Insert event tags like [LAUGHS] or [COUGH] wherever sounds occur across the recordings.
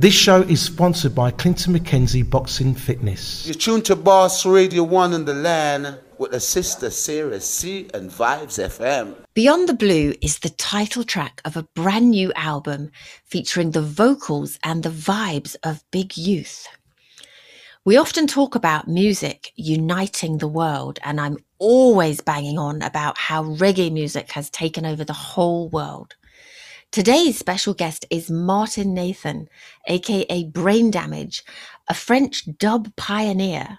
This show is sponsored by Clinton McKenzie Boxing Fitness. You're tuned to Boss Radio 1 in the land with a sister Sarah C and Vibes FM. Beyond the Blue is the title track of a brand new album featuring the vocals and the vibes of Big Youth. We often talk about music uniting the world, and I'm always banging on about how reggae music has taken over the whole world. Today's special guest is Martin Nathan, aka Brain Damage, a French dub pioneer.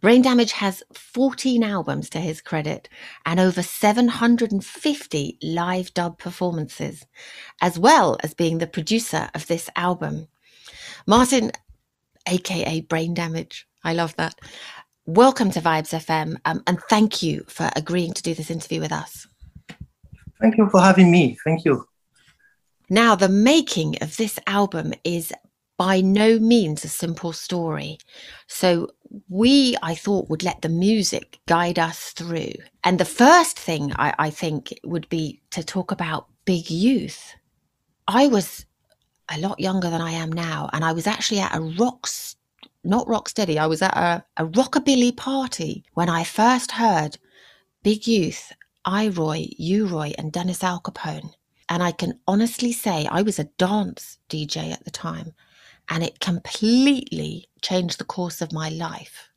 Brain Damage has 14 albums to his credit and over 750 live dub performances, as well as being the producer of this album. Martin aka brain damage. I love that. Welcome to Vibes FM, um, and thank you for agreeing to do this interview with us. Thank you for having me. Thank you. Now, the making of this album is by no means a simple story. So, we, I thought, would let the music guide us through. And the first thing I, I think would be to talk about Big Youth. I was a lot younger than I am now, and I was actually at a rock, not rock steady. I was at a, a rockabilly party when I first heard Big Youth, I Roy, U Roy, and Dennis Alcapone. And I can honestly say I was a dance DJ at the time, and it completely changed the course of my life.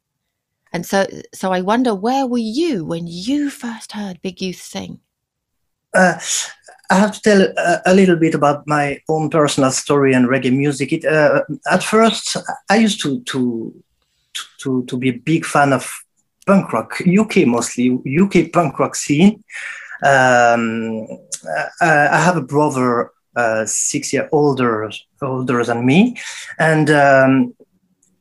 And so, so I wonder, where were you when you first heard Big Youth sing? Uh, I have to tell a, a, little bit about my own personal story and reggae music. It, uh, at first, I used to, to to to be a big fan of punk rock, UK mostly, UK punk rock scene. Um, I, I, have a brother uh, six year older older than me, and um,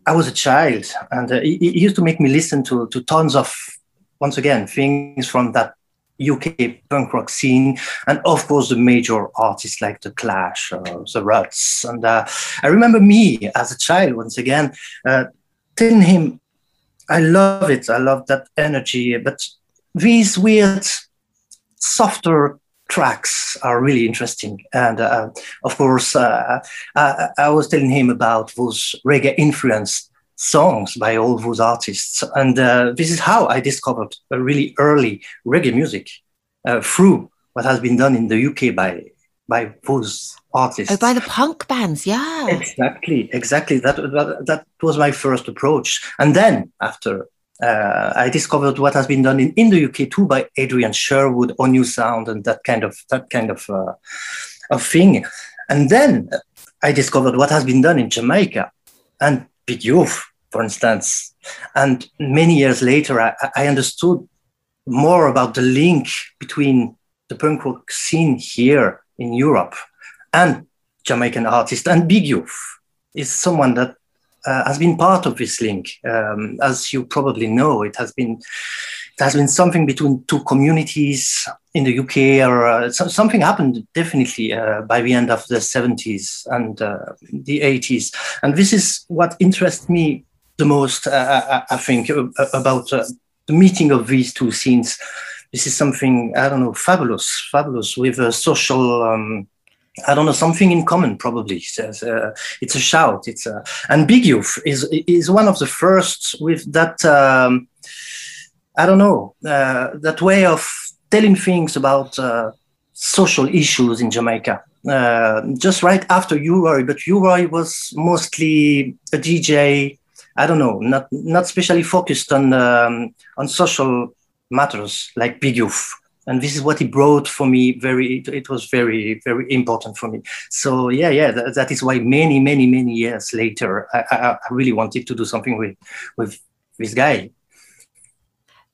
I was a child, and uh, he, he used to make me listen to to tons of once again things from that UK punk rock scene, and of course the major artists like the Clash, uh, the Ruts. And uh, I remember me as a child once again uh, telling him, "I love it. I love that energy, but these weird, softer." tracks are really interesting and uh, of course uh, I, I was telling him about those reggae influenced songs by all those artists. And uh, this is how I discovered a really early reggae music uh, through what has been done in the UK by by those artists. Oh, by the punk bands, yeah. Exactly, exactly. That that, that was my first approach. And then after uh, I discovered what has been done in, in the UK too by Adrian Sherwood, On-U Sound, and that kind of that kind of uh, of thing. And then I discovered what has been done in Jamaica and Big Youth for instance. And many years later, I, I understood more about the link between the punk rock scene here in Europe and Jamaican artists. And Big Youth is someone that uh, has been part of this link. Um, as you probably know, it has been it has been something between two communities in the UK, or uh, so, something happened definitely uh, by the end of the 70s and uh, the 80s. And this is what interests me the most, I, uh, uh, I, think, about the meeting of these two scenes. This is something, I don't know, fabulous, fabulous with a social. Um, I don't know something in common probably. It's, uh, it's a shout. It's a, and Big Youth is is one of the first with that. Um, I don't know uh, that way of telling things about uh, social issues in Jamaica. just right after U-Roy, but U-Roy was mostly a DJ I don't know, not not specially focused on um, on social matters like Big Youth. And this is what he brought for me. Very, it, it was very, very important for me. So yeah, yeah, that, that is why many, many, many years later, I, I, I really wanted to do something with with this guy.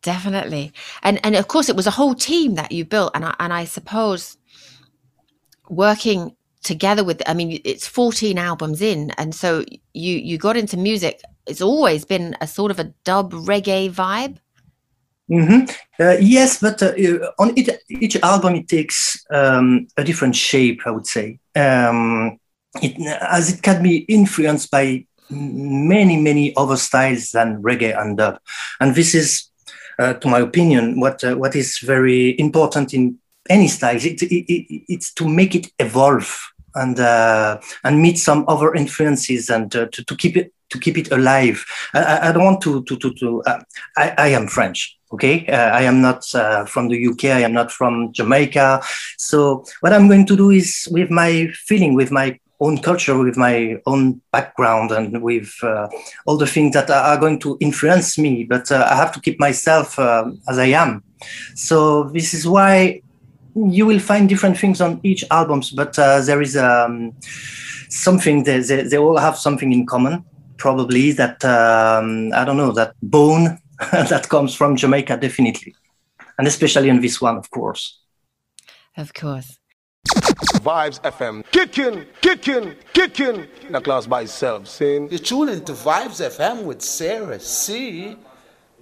Definitely, and and of course, it was a whole team that you built, and I, and I suppose working together with i mean it's 14 albums in and so you you got into music it's always been a sort of a dub reggae vibe. Mm-hmm. Uh, yes, but uh, on it, each album it takes um, a different shape. I would say, um, it, as it can be influenced by many, many other styles than reggae and dub, and this is, uh, to my opinion, what uh, what is very important in any style. It, it, it's to make it evolve and uh, and meet some other influences and uh, to, to keep it to keep it alive. I, I don't want to to to, to uh, I, I am French. Okay, uh, I am not uh, from the UK. I am not from Jamaica. So what I'm going to do is with my feeling, with my own culture, with my own background, and with uh, all the things that are going to influence me. But uh, I have to keep myself uh, as I am. So this is why you will find different things on each albums, but uh, there is um, something. They, they, they all have something in common. Probably that um, I don't know that bone [LAUGHS] that comes from Jamaica, definitely, and especially in this one, of course. Of course. Vibes FM. Kicking, kicking, kicking. The class by itself. Saying. You're tuning to Vibes FM with Sarah C.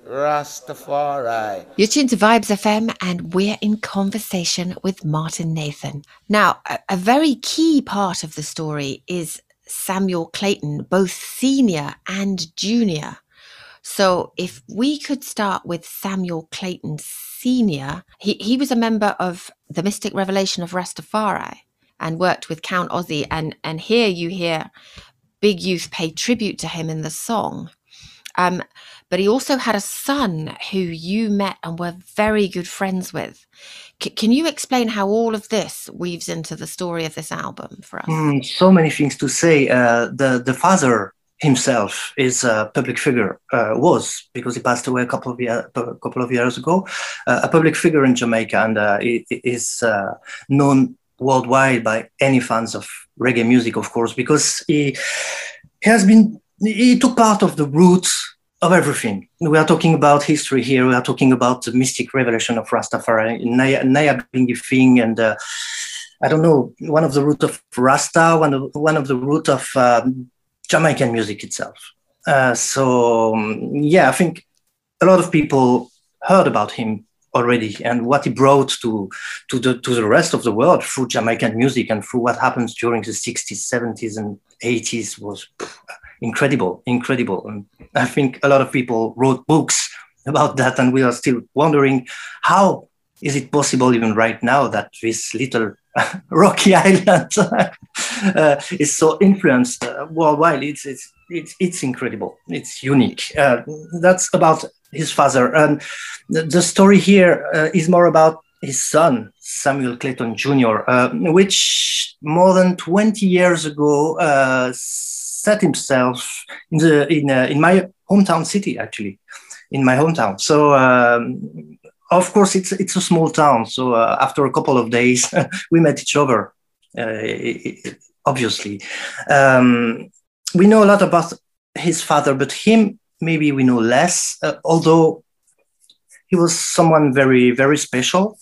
Rastafari. You're tuned to Vibes FM, and we're in conversation with Martin Nathan. Now, a, a very key part of the story is Samuel Clayton, both senior and junior. So, if we could start with Samuel Clayton Sr., he, he was a member of the Mystic Revelation of Rastafari and worked with Count Ossie. And, and here you hear Big Youth pay tribute to him in the song. Um, but he also had a son who you met and were very good friends with. C- can you explain how all of this weaves into the story of this album for us? Mm, so many things to say. Uh, the the father himself is a public figure uh, was because he passed away a couple of a couple of years ago uh, a public figure in Jamaica and uh, is uh, known worldwide by any fans of reggae music of course because he, he has been he took part of the roots of everything. We are talking about history here. We are talking about the mystic revelation of Rastafari, Naya, Naya thing, and uh, I don't know, one of the root of Rasta, one of one of the root of um, Jamaican music itself. Uh, so um, yeah, I think a lot of people heard about him already and what he brought to to the to the rest of the world through Jamaican music and through what happens during the 60s, 70s, and 80s was incredible, incredible. And I think a lot of people wrote books [LAUGHS] about that, and we are still wondering how is it possible even right now that this little [LAUGHS] rocky [LAUGHS] island uh, is so influenced uh, worldwide. It's, it's, it's, it's incredible. It's unique. Uh, that's about his father. And the, the story here uh, is more about his son, Samuel Clayton Jr., uh, which more than 20 years ago uh, set himself in, the, in, in my hometown city, actually, in my hometown. So um, of course, it's it's a small town. So uh, after a couple of days, [LAUGHS] we met each other. Uh, obviously, um, we know a lot about his father, but him maybe we know less. Uh, although he was someone very very special.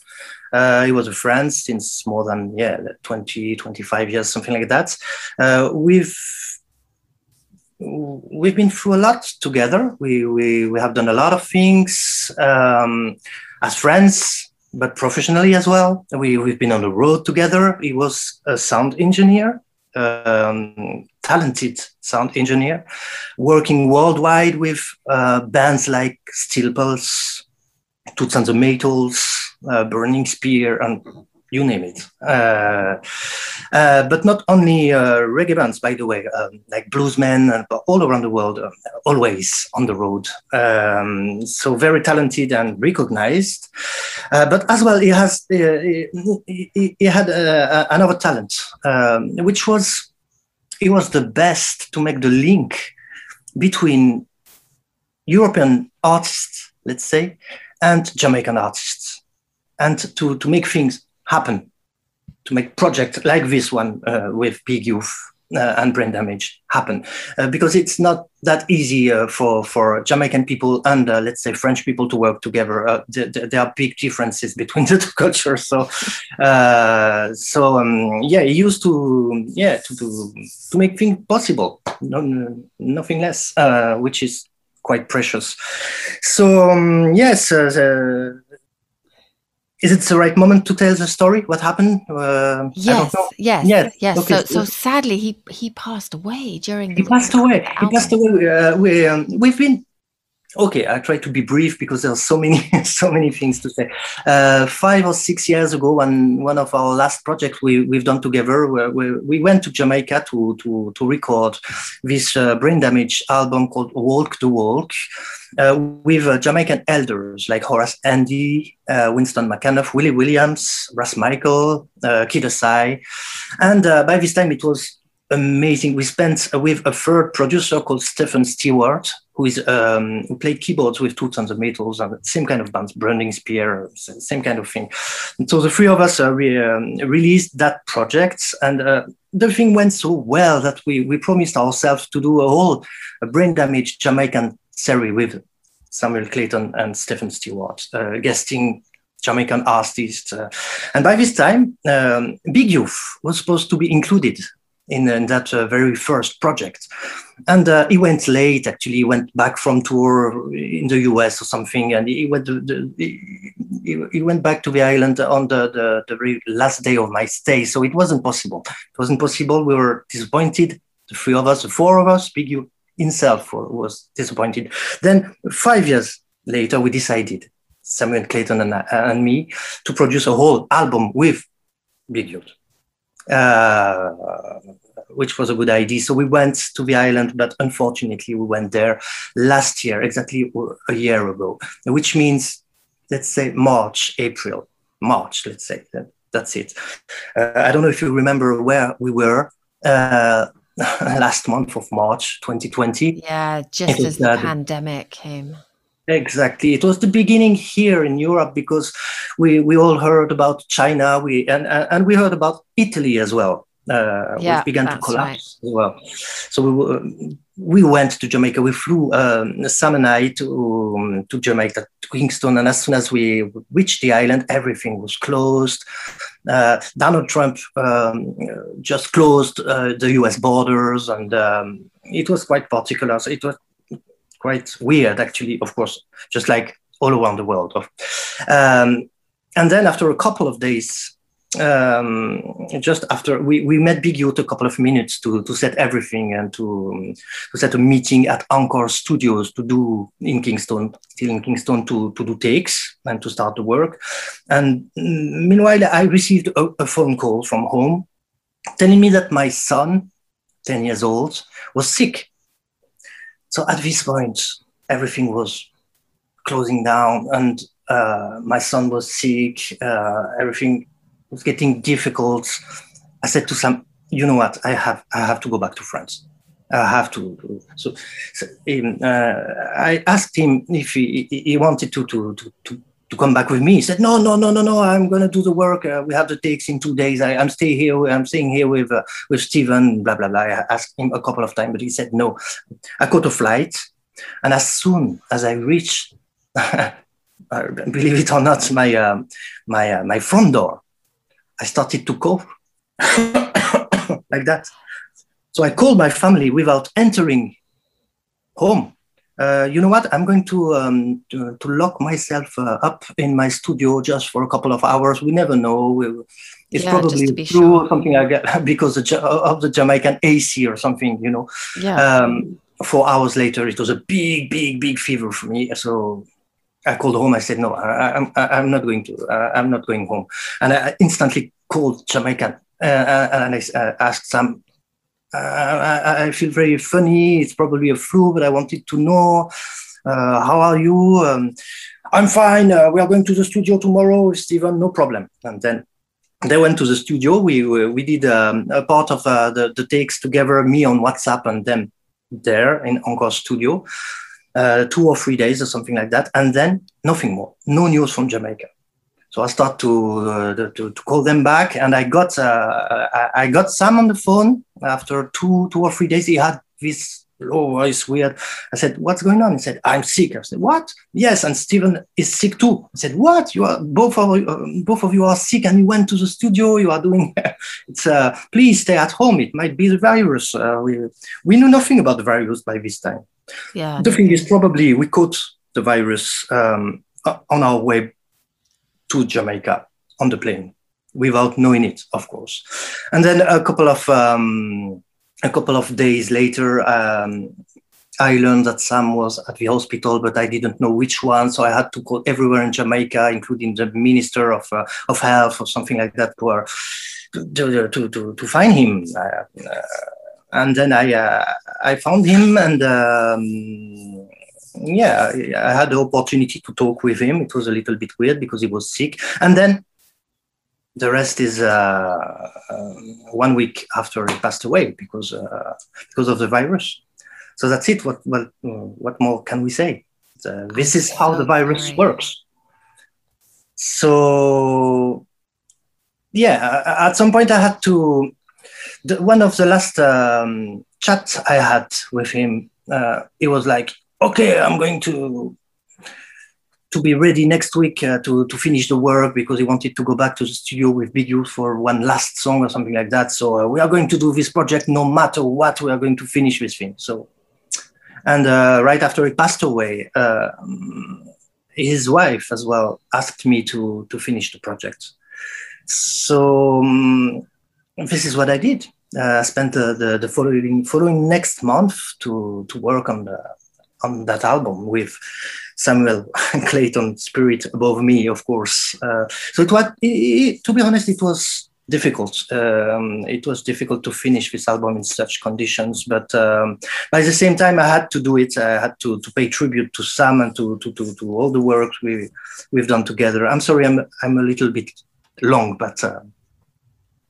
Uh, he was a friend since more than yeah 20 25 years something like that uh, we've we've been through a lot together we we, we have done a lot of things um, as friends, but professionally as well. We, we've been on the road together. He was a sound engineer, um, talented sound engineer, working worldwide with uh, bands like Steel Pulse, Toots and the Maytals, uh, Burning Spear, and you name it. Uh, uh, but not only uh, reggae bands, by the way, um, like bluesmen all around the world, uh, always on the road. Um, so very talented and recognized. Uh, but as well, he has uh, he, he, had another talent, um, which was he was the best to make the link between European artists, let's say, and Jamaican artists, and to to make things happen to make projects like this one uh, with big youth uh, and brain damage happen uh, because it's not that easy uh, for for Jamaican people and uh, let's say French people to work together. Uh, th- th- there are big differences [LAUGHS] between the two cultures. So so um, yeah, he used to yeah to to, to make things possible, no, nothing less, which is quite precious. So um, yes is it the right moment to tell the story? What happened? Uh, yes, yes, yes, yes. Okay. So, so sadly, he he passed away during. He passed away. He passed away. Uh, we um, we've been Okay, I try to be brief because there are so many, [LAUGHS] so many things to say. Uh, five or six years ago, when one of our last projects we, we've done together, where, where we went to Jamaica to to, to record this uh, brain damage album called Walk the Walk uh, with uh, Jamaican elders like Horace Andy, uh, Winston McAnuff, Willie Williams, Ras Michael, uh, Kiddus I. And by this time, it was amazing. We spent with a third producer called Stephen Stewart, who is um, who played keyboards with Toots and the Maytals and same kind of bands, Burning Spear, same kind of thing. And so the three of us uh, re, um, released that project, and uh, the thing went so well that we we promised ourselves to do a whole a brain damage Jamaican series with Samuel Clayton and Stephen Stewart, uh, guesting Jamaican artists. Uh, and by this time, um, Big Youth was supposed to be included in, in that uh, very first project. And uh, he went late, actually, he went back from tour in the US or something, and he went, the, he, he, went back to the island on the, the, the, very last day of my stay. So it wasn't possible. It wasn't possible. We were disappointed, the three of us, the four of us, Big U himself was disappointed. Then five years later, we decided, Samuel Clayton and, and me, to produce a whole album with Big. Uh, which was a good idea. So we went to the island, but unfortunately, we went there last year, exactly a year ago, which means, let's say, March, April, March, let's say. That's it. Uh, I don't know if you remember where we were. Uh, [LAUGHS] last month of March 2020. Yeah, just as the pandemic came. Exactly. It was the beginning here in Europe because we, we all heard about China we and, and we heard about Italy as well. Uh, yeah, which began to collapse right. as well. So we, we went to Jamaica. We flew um, Sam and I to, um, to Jamaica, to Kingston. And as soon as we reached the island, everything was closed. Uh, Donald Trump um, just closed uh, the US borders. And um, it was quite particular. So it was quite weird, actually, of course, just like all around the world. Um, and then after a couple of days, um, just after we, we met Big a couple of minutes to, to set everything and to, to set a meeting at Anchor Studios to do in Kingston, still in Kingston, to, to do takes and to start the work. And mm, meanwhile, I received a, a phone call from home telling me that my son, 10 years old, was sick so at this point, everything was closing down, and uh, my son was sick. Uh, everything was getting difficult. I said to Sam, "You know what? I have I have to go back to France. I have to." So, so um, uh, I asked him if he, he wanted to to to. to to come back with me. He said, "No, no, no, no, no. I'm going to do the work. Uh, we have the takes in two days. I, am stay here. I'm staying here with uh, with Stephen. Blah blah blah." I asked him a couple of times, but he said no. I caught a flight, and as soon as I reached, [LAUGHS] believe it or not, my uh, my uh, my front door, I started to cough like that. So I called my family without entering home uh, you know what? I'm going to um, to, to, lock myself uh, up in my studio just for a couple of hours. We never know. It's yeah, probably true sure. something I get [LAUGHS] because of the Jamaican AC or something. You know. Yeah. Um, four hours later, it was a big, big, big fever for me. So I called home. I said, "No, I, am I'm, not going to. I'm not going home." And I instantly called Jamaican uh, uh, and I uh, asked some uh, I, I, feel very funny. It's probably a flu, but I wanted to know uh, how are you? Um, I'm fine. Uh, we are going to the studio tomorrow, Stephen. No problem. And then they went to the studio. We we did um, a part of the the takes together, me on WhatsApp and them there in Anchor Studio, uh, two or three days or something like that, and then nothing more. No news from Jamaica. So I start to, uh, to, to call them back, and I got uh, I, got Sam on the phone after two two or three days. He had this low voice, weird. I said, "What's going on?" He said, "I'm sick." I said, "What?" Yes, and Stephen is sick too. I said, "What? You are both of uh, both of you are sick, and you went to the studio. You are doing. [LAUGHS] it's uh, please stay at home. It might be the virus. Uh, we we knew nothing about the virus by this time. Yeah. The thing is, probably we caught the virus um, on our way to Jamaica on the plane without knowing it, of course. And then a couple of um, a couple of days later, um, I learned that Sam was at the hospital, but I didn't know which one. So I had to call everywhere in Jamaica, including the Minister of, uh, of Health or something like that, to, uh, to, to, to, find him. Uh, uh and then I, uh, I found him and um, yeah, I had the opportunity to talk with him. It was a little bit weird because he was sick. And then the rest is uh, uh, one week after he passed away because uh, because of the virus. So that's it. What what what more can we say? Uh, this is how the virus works. So yeah, at some point I had to. The, one of the last um, chats I had with him, uh, it was like, okay, I'm going to to be ready next week uh, to, to finish the work because he wanted to go back to the studio with Big for one last song or something like that. So uh, we are going to do this project no matter what. We are going to finish this thing. So, and uh, right after he passed away, um, his wife as well asked me to to finish the project. So um, this is what I did. Uh, I spent the, the, the following following next month to to work on the on that album with Samuel [LAUGHS] Clayton spirit above me, of course. Uh, so it was, it, it, to be honest, it was difficult. Um, it was difficult to finish this album in such conditions, but um, by the same time, I had to do it. I had to, to pay tribute to Sam and to, to, to, to all the work we, we've done together. I'm sorry, I'm, I'm a little bit long, but uh,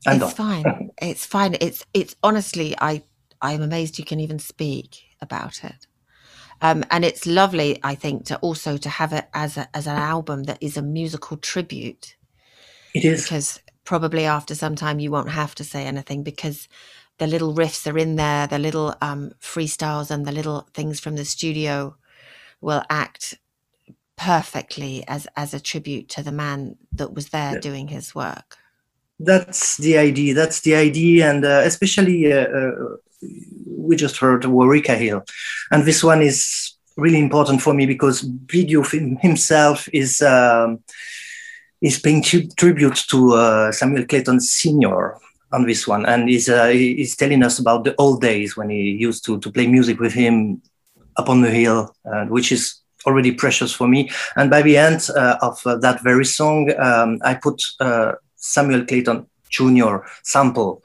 I'm it's done. fine. it's fine. It's, it's honestly, I, I'm amazed you can even speak about it. Um, and it's lovely, I think, to also to have it as a, as an album that is a musical tribute. It is because probably after some time you won't have to say anything because the little riffs are in there, the little um, freestyles and the little things from the studio will act perfectly as as a tribute to the man that was there yeah. doing his work. That's the idea. That's the idea, and uh, especially uh, uh, we just heard Wareika Hill, and this one is really important for me because Youth himself is um, is paying tribute to uh, Samuel Clayton Senior on this one, and he's uh, he's telling us about the old days when he used to to play music with him up on the hill, uh, which is already precious for me. And by the end uh, of uh, that very song, um, I put uh, Samuel Clayton Jr. sample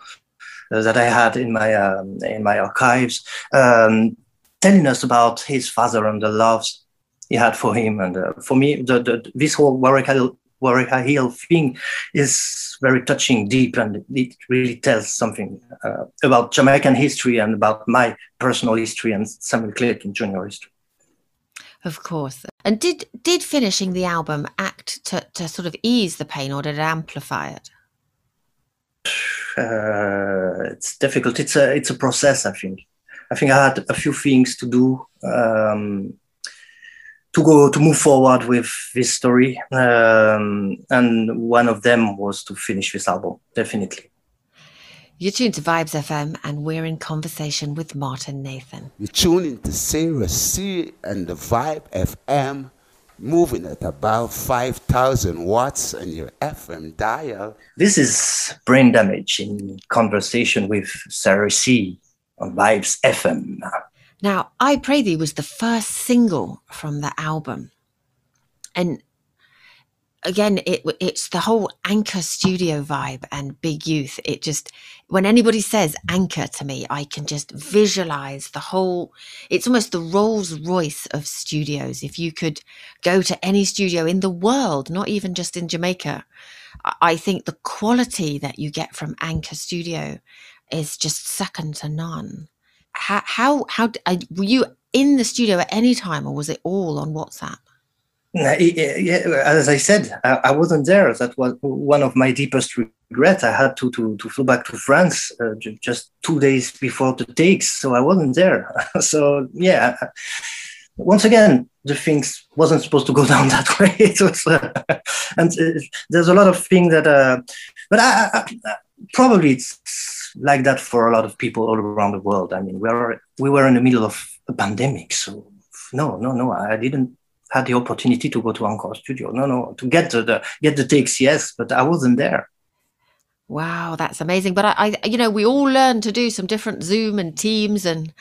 uh, that I had in my um, in my archives, um, telling us about his father and the loves he had for him. And uh, for me, the, the, this whole Wareika Hill, Wareika Hill thing is very touching, deep, and it really tells something uh, about Jamaican history and about my personal history and Samuel Clayton Jr. history. Of course. And did did finishing the album act to, to sort of ease the pain or did it amplify it? uh, it's difficult. It's a it's a process. I think. I think I had a few things to do um, to go to move forward with this story, um, and one of them was to finish this album. Definitely. You're tuned to Vibes FM, and we're in conversation with Martin Nathan. You're tuning to Sarah C and the Vibe FM moving at about 5,000 watts on your FM dial. This is Brain Damage in conversation with Sarah C on Vibes FM. Now, I Pray Thee was the first single from the album. And again, it it's the whole Anchor Studio vibe and Big Youth. It just when anybody says Anchor to me, I can just visualize the whole. It's almost the Rolls Royce of studios. If you could go to any studio in the world, not even just in Jamaica, I think the quality that you get from Anchor Studio is just second to none. How how how were you in the studio at any time, or was it all on WhatsApp? As I said, I, wasn't there. That was one of my deepest regrets. I had to to, to fly back to France uh, just two days before the takes, so I wasn't there. [LAUGHS] so yeah, once again, the things wasn't supposed to go [LAUGHS] down that way. [LAUGHS] it was, uh, and uh, there's a lot of things that, uh, but I, I, probably it's like that for a lot of people all around the world. I mean, we are we were in the middle of a pandemic, so no, no, no, I didn't had the opportunity to go to Anchor Studio. No, no, to get the, the get the takes, yes, but I wasn't there. Wow, that's amazing. But I, I, you know, we all learn to do some different Zoom and Teams and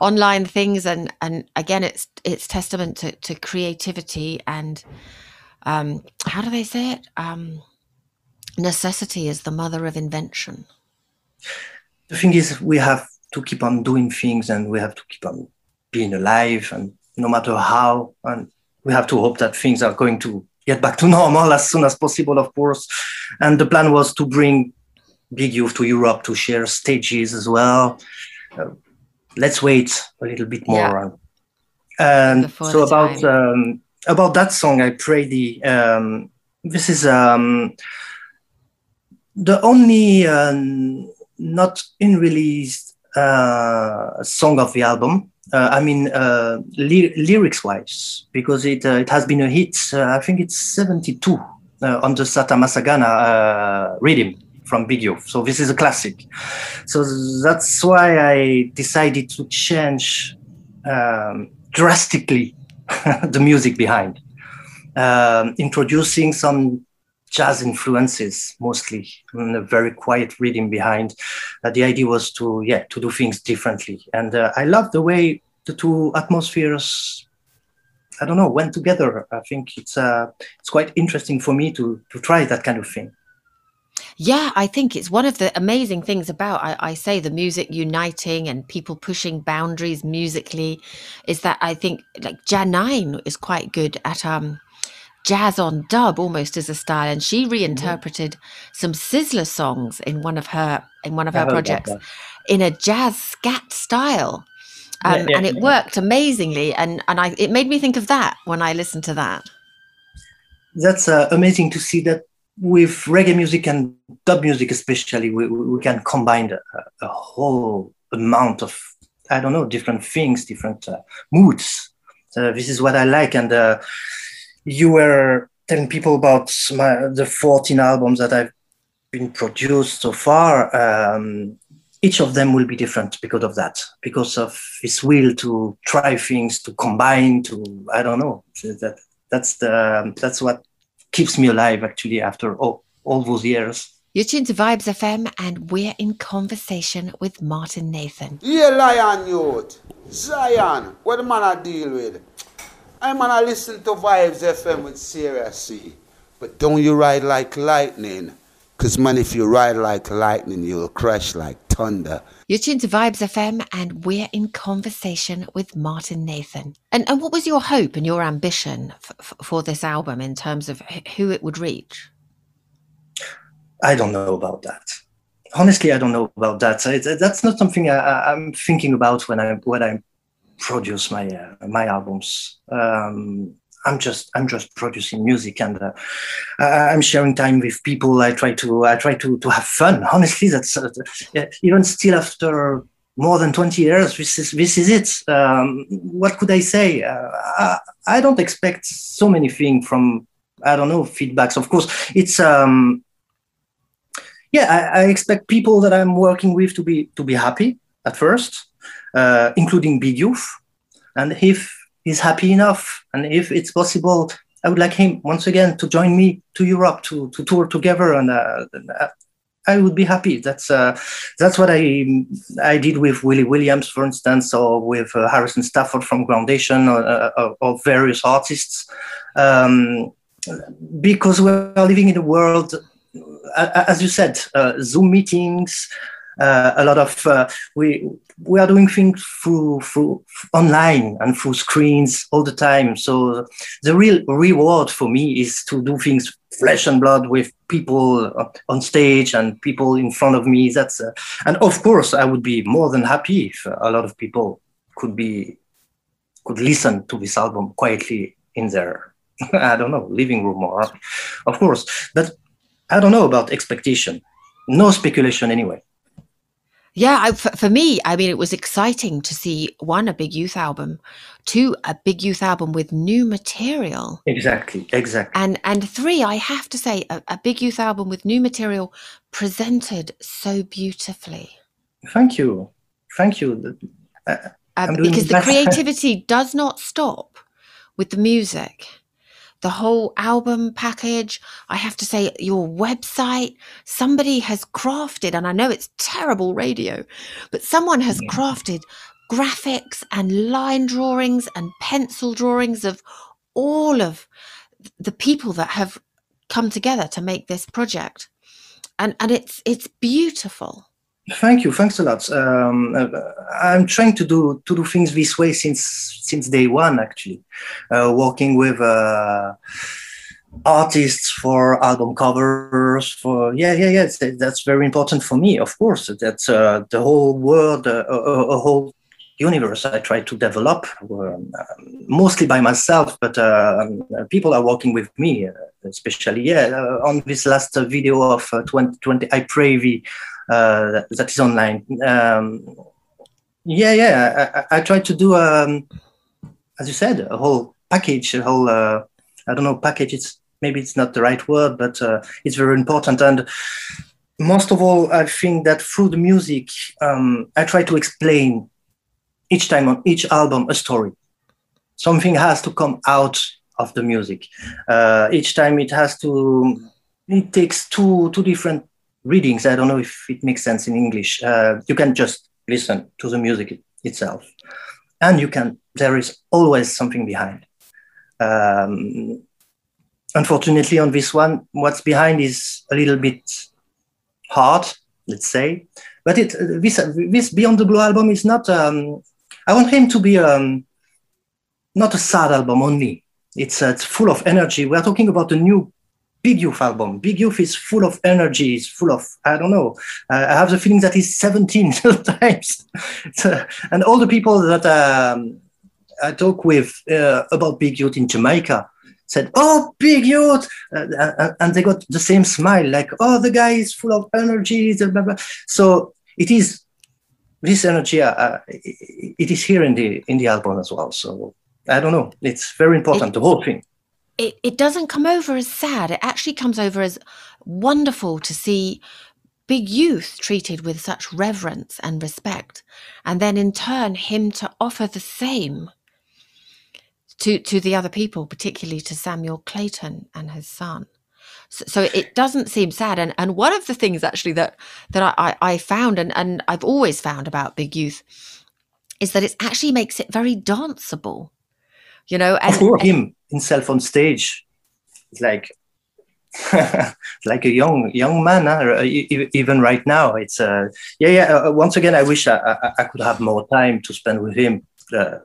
online things, and and again, it's it's testament to, to creativity and um, how do they say it? Um, necessity is the mother of invention. The thing is, we have to keep on doing things, and we have to keep on being alive, and no matter how, and we have to hope that things are going to get back to [LAUGHS] normal as soon as possible, of course. And the plan was to bring Big Youth to Europe to share stages as well. Uh, let's wait a little bit more. Yeah. And Before so about um, about that song, I pray the. Um, this is um, the only uh, not in release uh, song of the album uh, I mean, uh, lyrics-wise, because it uh, it has been a hit. I think it's 72 on the Satta Massagana rhythm from Big Youth. So this is a classic. So that's why I decided to change um, drastically [LAUGHS] the music behind, um, introducing some jazz influences mostly and a very quiet reading behind. Uh, the idea was to yeah to do things differently. And uh, i love the way the two atmospheres i don't know went together. I think it's uh it's quite interesting for me to to try that kind of thing. Yeah, I think it's one of the amazing things about I, I, say the music uniting and people pushing boundaries musically is that I think like Janine is quite good at um jazz on dub almost as a style and she mm-hmm. reinterpreted mm-hmm. some Sizzla songs in one of her in one of her projects in a jazz scat style um, yeah, yeah, and it yeah. worked amazingly and and i it made me think of that when i listened to that that's uh, amazing to see that with reggae music and dub music especially we, we can combine a, a whole amount of i don't know different things different uh, moods uh, this is what i like and uh, you were telling people about my, the 14 albums that I've been produced so far. Um, each of them will be different because of that, because of his will to try things, to combine, to I don't know. That that's the that's what keeps me alive actually after all, all those years. You're tuned to Vibes FM, and we're in conversation with Martin Nathan. Yeah, Lion Youth, Zion, what the man I deal with? I'm gonna listen to Vibes FM with Sarah C. But don't you ride like lightning. Because, man, if you ride like lightning, you'll crash like thunder. You're tuned to Vibes FM, and we're in conversation with Martin Nathan. And, and what was your hope and your ambition f- for this album in terms of who it would reach? I don't know about that. Honestly, I don't know about that. That's not something I, am thinking about when I'm when I'm produce my uh, my albums. Um, I'm just I'm just producing music and uh, I'm sharing time with people. I try to I try to to have fun. [LAUGHS] Honestly, that's uh, even still after more than 20 years. This is this is it. Um, what could I say? Uh, I, I, don't expect so many things from I don't know feedbacks. Of course, it's um, yeah. I, I expect people that I'm working with to be to be happy at first uh, including Big Youth. And if he's happy enough, and if it's possible, I would like him once again to join me to Europe to, to tour together, and uh, I would be happy. That's uh, that's what I I did with Willie Williams, for instance, or with uh, Harrison Stafford from Groundation, or, uh, or various artists, um, because we're living in a world, as you said, uh, Zoom meetings. Uh, a lot of uh, we we are doing things through through online and through screens all the time. So the real reward for me is to do things flesh and blood with people on stage and people in front of me. That's uh, and of course I would be more than happy if a lot of people could be could listen to this album quietly in their [LAUGHS] I don't know living room or of course, but I don't know about expectation. No speculation anyway. Yeah, I, for, for me, I mean, it was exciting to see one, a big youth album, two, a big youth album with new material. Exactly, exactly. And and three, I have to say, a, a big youth album with new material presented so beautifully. Thank you, thank you. Uh, um, because the [LAUGHS] creativity does not stop with the music the whole album package. I have to say, your website, somebody has crafted, and I know it's terrible radio, but someone has Yeah. crafted graphics and line drawings and pencil drawings of all of the people that have come together to make this project. And, and it's it's beautiful. Thank you, thanks a lot. Um, uh, I'm trying to do to do things this way since since day one, actually. Uh, working with uh, artists for album covers, for yeah, yeah, yeah. That's very important for me, of course. That's uh, the whole world, uh, a, a a whole universe I try to develop, um, mostly by myself, but uh, people are working with me, uh, especially yeah. Uh, on this last uh, video of uh, 2020, I pray uh, that, that is online. Um, yeah, yeah. I, I, I try to do, um, as you said, a whole package, a whole. Uh, I don't know, package. It's maybe it's not the right word, but uh, it's very important. And most of all, I think that through the music, um, I try to explain each time on each album a story. Something has to come out of the music. Uh, each time it has to. It takes two two different readings. I don't know if it makes sense in English. Uh, you can just listen to the music itself, and you can. There is always something behind. Um, unfortunately, on this one, what's behind is a little bit hard, let's say. But it this this Beyond the Blue album is not. Um, I want him to be um, not a sad album only. It's uh, it's full of energy. We are talking about a new Big Youth album. Big Youth is full of energy. It's full of I don't know. Uh, I have the feeling that he's 17 [LAUGHS] sometimes, so, and all the people that um, I talk with uh, about Big Youth in Jamaica said, "Oh, Big Youth," uh, uh, and they got the same smile, like, "Oh, the guy is full of energy." Blah, blah. So it is this energy. Uh, it, it is here in the in the album as well. So I don't know. It's very important. the whole thing. It, it doesn't come over as sad. It actually comes over as wonderful to see big youth treated with such reverence and respect. And then in turn, him to offer the same to, to the other people, particularly to Samuel Clayton and his son. So, it doesn't seem sad. And, and one of the things actually that, that I, I, found and, and I've always found about big youth is that it actually makes it very danceable. You know, and, course, him himself on stage, it's like [LAUGHS] like a young young man. Huh? Even right now, it's uh, yeah, yeah. Uh, once again, I wish I, I, I, could have more time to spend with him. Uh,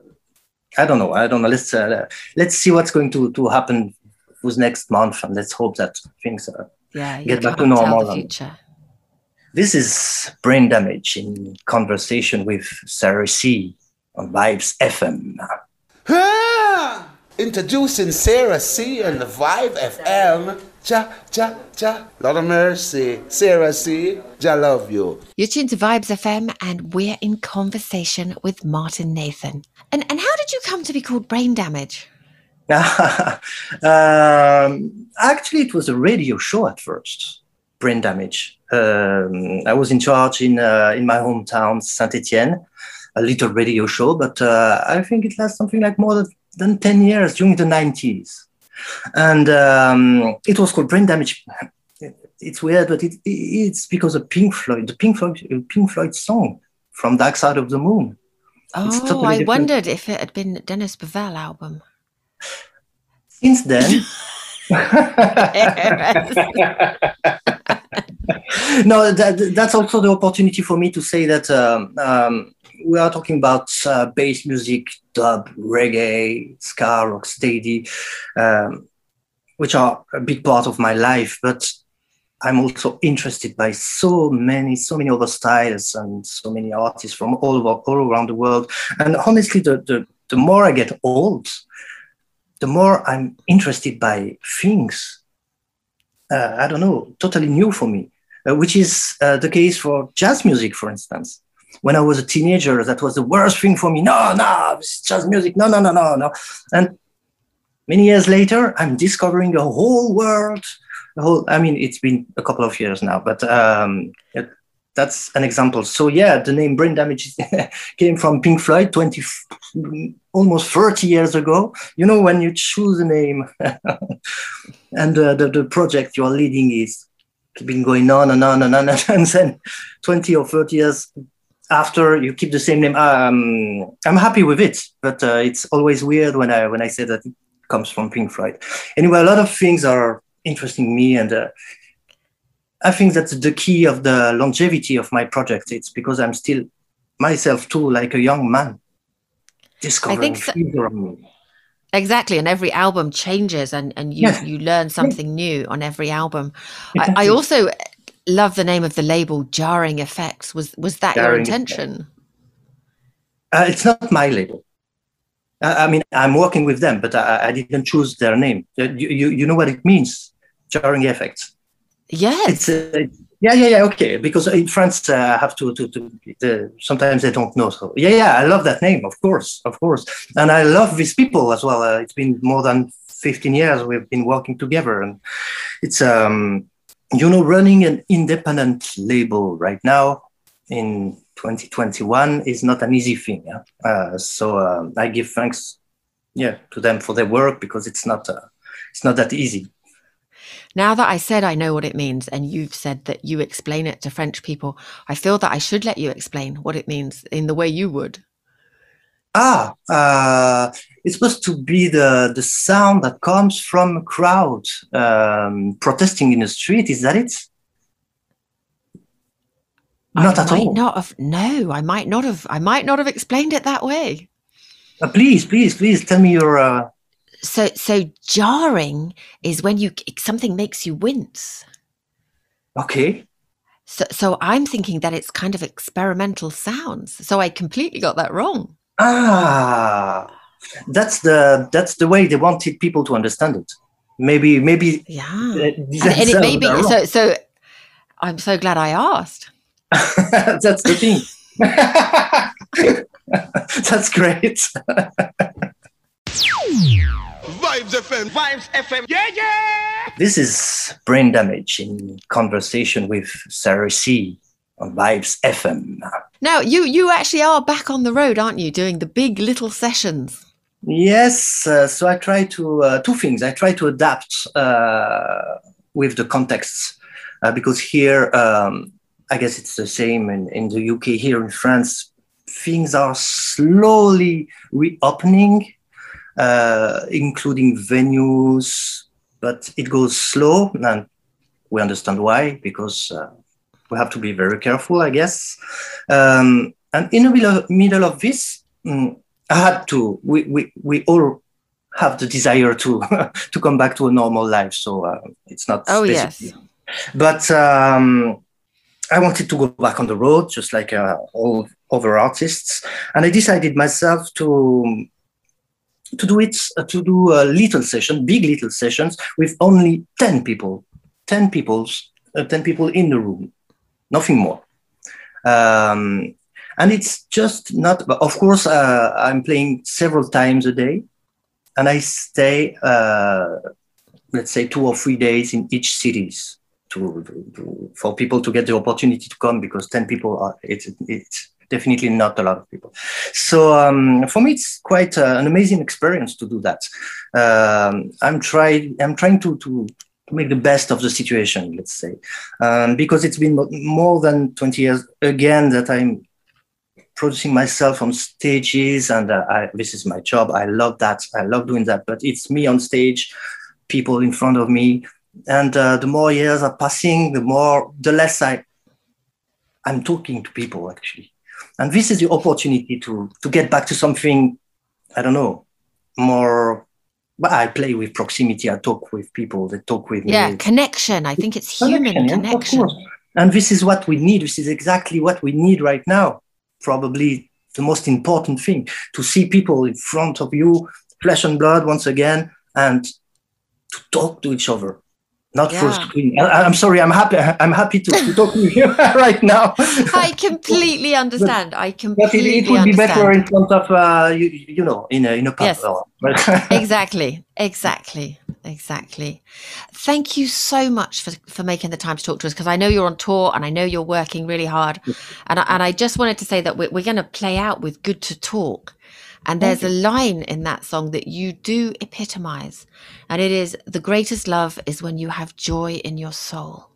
I don't know. I don't know. Let's uh, let's see what's going to to happen with next month, and let's hope that things uh, yeah, get back to normal. The future. This is brain damage in conversation with Sarah C on Vibes FM. Introducing Sarah C and the Vibe FM. Cha, ja, ja. Lord of mercy. Sarah C. Ja, love you. You're tuned to Vibes FM and we're in conversation with Martin Nathan. And, and how did you come to be called Brain Damage? [LAUGHS] um, actually, it was a radio show at first, Brain Damage. Um, I was in charge in, uh, in my hometown, Saint Etienne, a little radio show, but uh, I think it lasted something like more than 10 years during the 90s. And um, it was called Brain Damage. It's weird, but it, it's because of Pink Floyd, the Pink Floyd, Pink Floyd song from Dark Side of the Moon. Oh, totally I different. wondered if it had been Dennis Bovell album. Since then, [LAUGHS] [LAUGHS] no, that, that's also the opportunity for me to say that um, um, we are talking about uh, bass music, dub, reggae, ska, rocksteady, um, which are a big part of my life. But I'm also interested by so many, so many other styles and so many artists from all over, all around the world. And honestly, the, the, the more I get old, the more I'm interested by things. Uh, I don't know, totally new for me, uh, which is uh, the case for jazz music, for instance. When I was a teenager, that was the worst thing for me. No, no, it's just music. No, no, no, no, no. And many years later, I'm discovering a whole world. A whole, I mean, it's been a couple of years now, but um, that's an example. So yeah, the name Brain Damage [LAUGHS] came from Pink Floyd 20, almost 30 years ago. You know, when you choose a name [LAUGHS] and uh, the, the project you're leading is keeping going on and on and on, and [LAUGHS] then 20 or 30 years after you keep the same name, um, I'm happy with it. But uh, it's always weird when I when I say that it comes from Pink Floyd. Anyway, a lot of things are interesting me and uh, I think that's the key of the longevity of my project. It's because I'm still myself too, like a young man, discovering so. around me. Exactly, and every album changes, and and you you learn something new on every album. Exactly. I, I, also love the name of the label, Jarring Effects. Was was that Jarring your intention? Uh, it's not my label. I mean, I'm working with them, but I, I didn't choose their name. You, you, you know what it means, Jarring Effects. Yes. It's uh, yeah, yeah, yeah. Okay, because in France, uh, I have to to, to uh, sometimes they don't know. So yeah, yeah, I love that name, of course, of course, and I love these people as well. Uh, it's been more than 15 years we've been working together, and it's um, you know, running an independent label right now in 2021 is not an easy thing. Yeah? Uh, so um, I give thanks, yeah, to them for their work because it's not uh, it's not that easy. Now that I said I know what it means, and you've said that you explain it to French people, I feel that I should let you explain what it means in the way you would. Ah, uh, it's supposed to be the, the sound that comes from a crowd um, protesting in the street. Is that it? Not I at all. Not have, no, I might not have. I might not have explained it that way. Uh, please, please, please tell me your uh, so so jarring is when you something makes you wince okay so so i'm thinking that it's kind of experimental sounds so i completely got that wrong ah that's the that's the way they wanted people to understand it. Maybe maybe yeah. uh, and, and it may be so so i'm so glad i asked. [LAUGHS] That's the thing. [LAUGHS] That's great. Vibes FM. Vibes FM. Yeah, yeah. This is Brain Damage in conversation with Sarah C on Vibes FM. Now, you you actually are back on the road, aren't you, doing the big little sessions? Yes. Uh, so I try to uh, two things. I try to adapt uh, with the contexts uh, because here, um, I guess it's the same in, in the UK. Here in France, things are slowly reopening uh, including venues, but it goes slow, and we understand why because uh, we have to be very careful, I guess. Um, and in the middle, middle of this, um, I had to. We we we all have the desire to [LAUGHS] to come back to a normal life, so uh, it's not. Oh yes. But um, I wanted to go back on the road, just like uh, all other artists, and I decided myself to to do it uh, to do a little session big little sessions with only 10 people 10 people's uh, 10 people in the room nothing more um, and it's just not of course uh, i'm playing several times a day and i stay uh, let's say two or three days in each cities to, to, for people to get the opportunity to come because 10 people are it's it's definitely not a lot of people. So um, for me, it's quite uh, an amazing experience to do that. Um, I'm trying. I'm trying to to make the best of the situation. Let's say um, because it's been more than 20 years again that I'm producing myself on stages, and uh, I, this is my job. I love that. I love doing that. But it's me on stage, people in front of me, and uh, the more years are passing, the more the less I I'm talking to people actually. And this is the opportunity to, to get back to something, I don't know, more. But I play with proximity. I talk with people. They talk with yeah, me. connection. I think it's human connection. Yeah. And this is what we need. This is exactly what we need right now. Probably the most important thing to see people in front of you, flesh and blood once again, and to talk to each other not yeah. for screen. I, am sorry. I'm happy. I'm happy to, to talk to you [LAUGHS] right now. I completely understand. I completely. But it, it would be better in front of uh, you, you know, in a in a pub. Yes. [LAUGHS] exactly, exactly, exactly. Thank you so much for, for making the time to talk to us because I know you're on tour and I know you're working really hard. And I, and I just wanted to say that we're, we're going to play out with Good to Talk. And there's a line in that song that you do epitomize. And it is the greatest love is when you have joy in your soul.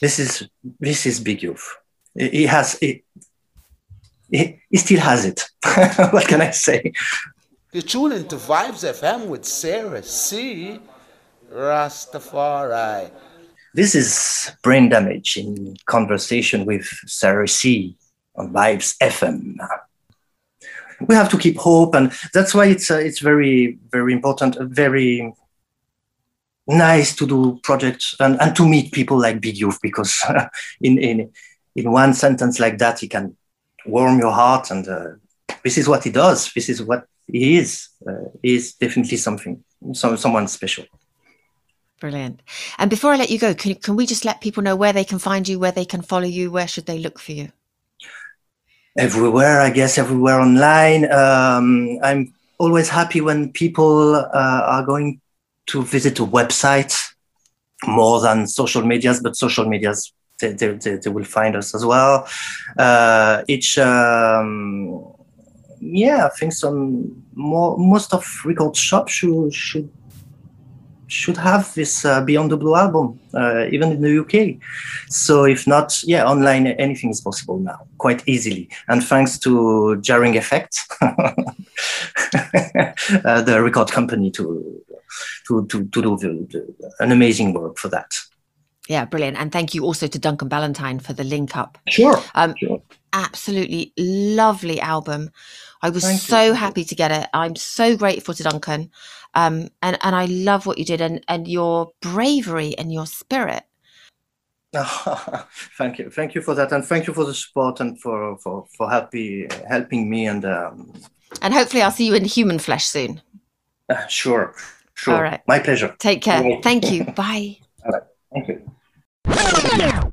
This is this is Big Youth. He has it. He, he still has it. [LAUGHS] what can I say? You're tuning to Vibes FM with Sarah C. Rastafari. This is Brain Damage in conversation with Sarah C. on Vibes FM. We have to keep hope, and that's why it's uh, it's very very important, uh, very nice to do projects and, and to meet people like Big Youth because [LAUGHS] in in in one sentence like that, he can warm your heart, and uh, this is what he does. This is what he is. Uh, he is definitely something, some someone special. Brilliant. And before I let you go, can, can we just let people know where they can find you, where they can follow you, where should they look for you? Everywhere, I guess, everywhere online. Um, I'm always happy when people uh, are going to visit a website more than social medias, but social medias, they, they, they, they will find us as well. Uh, each, um, yeah, I think some more, most of record shops should, should should have this uh, Beyond the Blue album, uh, even in the UK. So if not, yeah, online anything is possible now, quite easily. And thanks to Jarring Effect, [LAUGHS] uh, the record company, to to to, to do the, the, an amazing work for that. Yeah, brilliant. And thank you also to Duncan Ballantyne for the link up. Sure. Um, sure. Absolutely lovely album. I was Thank so you. happy to get it. I'm so grateful to Duncan. Um, and, and I love what you did and, and your bravery and your spirit. [LAUGHS] thank you, thank you for that, and thank you for the support and for for for happy helping me and um, And hopefully I'll see you in human flesh soon. uh, sure, sure, All right. my pleasure. Take care. Thank you. [LAUGHS] Bye. All right. Thank you.